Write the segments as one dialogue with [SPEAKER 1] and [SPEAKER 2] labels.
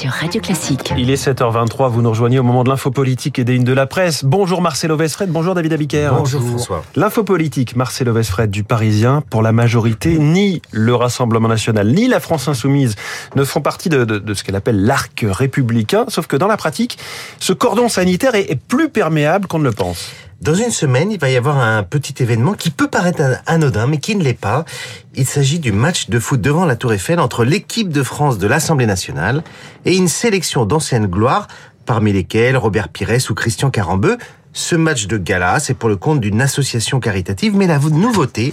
[SPEAKER 1] sur Radio Classique.
[SPEAKER 2] Il est 7h23, vous nous rejoignez au moment de l'info politique et des unes de la presse. Bonjour Marcelo Vesfred, bonjour David Abiker.
[SPEAKER 3] Bonjour François.
[SPEAKER 2] L'info politique, Marcelo Vesfred du Parisien. Pour la majorité, ni le Rassemblement National, ni la France Insoumise ne font partie de, de, de ce qu'elle appelle l'arc républicain. Sauf que dans la pratique, ce cordon sanitaire est, est plus perméable qu'on ne le pense.
[SPEAKER 3] Dans une semaine, il va y avoir un petit événement qui peut paraître anodin, mais qui ne l'est pas. Il s'agit du match de foot devant la Tour Eiffel entre l'équipe de France de l'Assemblée nationale et une sélection d'anciennes gloires, parmi lesquelles Robert Pires ou Christian Carambeu. Ce match de gala, c'est pour le compte d'une association caritative, mais la nouveauté,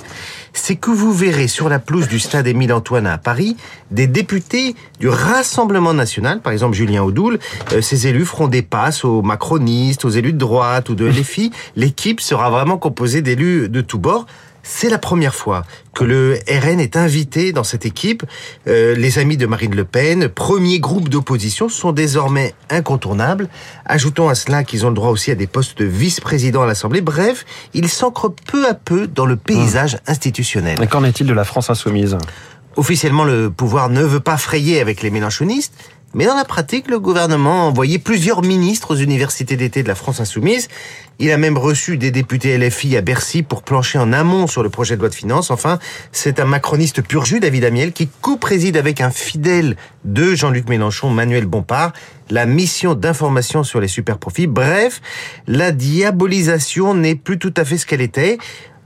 [SPEAKER 3] c'est que vous verrez sur la pelouse du stade Émile Antoine à Paris des députés du Rassemblement national, par exemple Julien Audoul. Euh, ces élus feront des passes aux macronistes, aux élus de droite ou de LFI. L'équipe sera vraiment composée d'élus de tous bords. C'est la première fois que le RN est invité dans cette équipe. Euh, les amis de Marine Le Pen, premier groupe d'opposition, sont désormais incontournables. Ajoutons à cela qu'ils ont le droit aussi à des postes de vice-président à l'Assemblée. Bref, ils s'ancrent peu à peu dans le paysage institutionnel.
[SPEAKER 2] Et qu'en est-il de la France insoumise?
[SPEAKER 3] Officiellement, le pouvoir ne veut pas frayer avec les mélanchonistes, mais dans la pratique, le gouvernement a envoyé plusieurs ministres aux universités d'été de la France insoumise. Il a même reçu des députés LFI à Bercy pour plancher en amont sur le projet de loi de finances. Enfin, c'est un macroniste pur jus, David Amiel, qui co-préside avec un fidèle de Jean-Luc Mélenchon, Manuel Bompard, la mission d'information sur les superprofits. Bref, la diabolisation n'est plus tout à fait ce qu'elle était.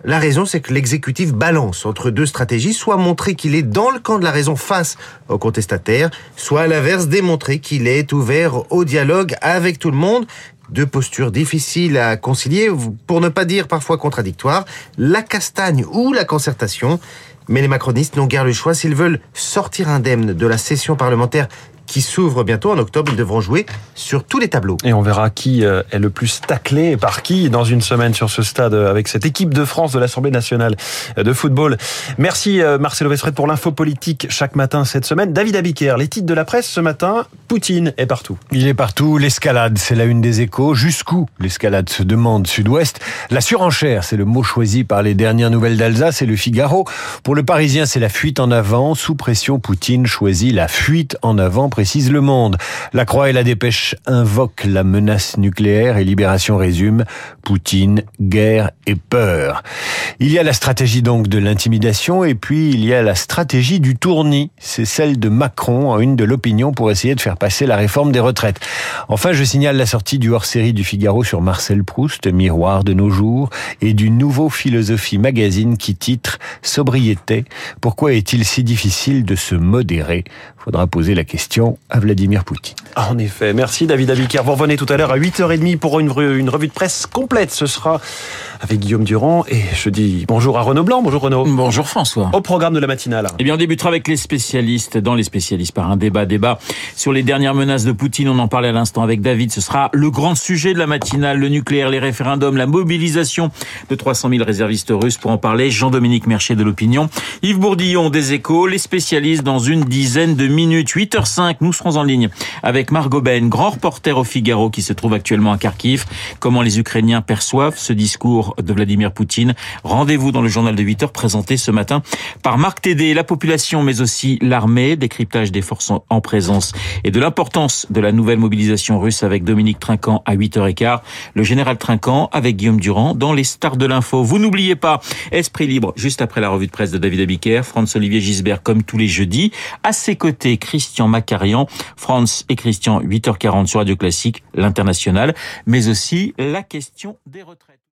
[SPEAKER 3] La raison, c'est que l'exécutif balance entre deux stratégies, soit montrer qu'il est dans le camp de la raison face aux contestataires, soit à l'inverse démontrer qu'il est ouvert au dialogue avec tout le monde. Deux postures difficiles à concilier, pour ne pas dire parfois contradictoires, la castagne ou la concertation. Mais les macronistes n'ont guère le choix s'ils veulent sortir indemnes de la session parlementaire qui s'ouvre bientôt en octobre. Ils devront jouer sur tous les tableaux.
[SPEAKER 2] Et on verra qui euh, est le plus taclé par qui dans une semaine sur ce stade euh, avec cette équipe de France de l'Assemblée nationale euh, de football. Merci Marcelo Vesfred pour l'info politique chaque matin cette semaine. David Abiker, les titres de la presse ce matin, Poutine est partout.
[SPEAKER 4] Il est partout, l'escalade, c'est la une des échos. Jusqu'où l'escalade se demande sud-ouest. La surenchère, c'est le mot choisi par les dernières nouvelles d'Alsace et le Figaro. Pour le Parisien, c'est la fuite en avant. Sous pression, Poutine choisit la fuite en avant précise Le Monde. La Croix et la Dépêche invoquent la menace nucléaire et Libération résume Poutine, guerre et peur. Il y a la stratégie donc de l'intimidation et puis il y a la stratégie du tournis. C'est celle de Macron en une de l'opinion pour essayer de faire passer la réforme des retraites. Enfin, je signale la sortie du hors-série du Figaro sur Marcel Proust, miroir de nos jours, et du nouveau Philosophie Magazine qui titre Sobriété. Pourquoi est-il si difficile de se modérer? Faudra poser la question à Vladimir Poutine.
[SPEAKER 2] Ah, en effet. Merci David Abiker. Vous revenez tout à l'heure à 8h30 pour une, une revue de presse complète. Ce sera avec Guillaume Durand et je dis bonjour à Renaud Blanc. Bonjour Renaud.
[SPEAKER 5] Bonjour François.
[SPEAKER 2] Au programme de la matinale.
[SPEAKER 5] Eh bien, on débutera avec les spécialistes, dans les spécialistes, par un débat, débat sur les dernières menaces de Poutine. On en parlait à l'instant avec David. Ce sera le grand sujet de la matinale, le nucléaire, les référendums, la mobilisation de 300 000 réservistes russes. Pour en parler, Jean-Dominique Mercier de l'Opinion, Yves Bourdillon des Échos, les spécialistes dans une dizaine de minutes. 8h05, nous serons en ligne avec Margot Ben, grand reporter au Figaro qui se trouve actuellement à Kharkiv. Comment les Ukrainiens perçoivent ce discours de Vladimir Poutine? Rendez-vous dans le journal de 8h présenté ce matin par Marc Tédé, la population mais aussi l'armée, décryptage des forces en présence et de l'importance de la nouvelle mobilisation russe avec Dominique Trinquant à 8h15, le général Trinquant avec Guillaume Durand dans les stars de l'info. Vous n'oubliez pas, Esprit libre, juste après la revue de presse de David Abiker, Franz-Olivier Gisbert comme tous les jeudis. À ses côtés, Christian Macarian, France et Christian, 8h40 sur Radio Classique, l'international, mais aussi la question des retraites.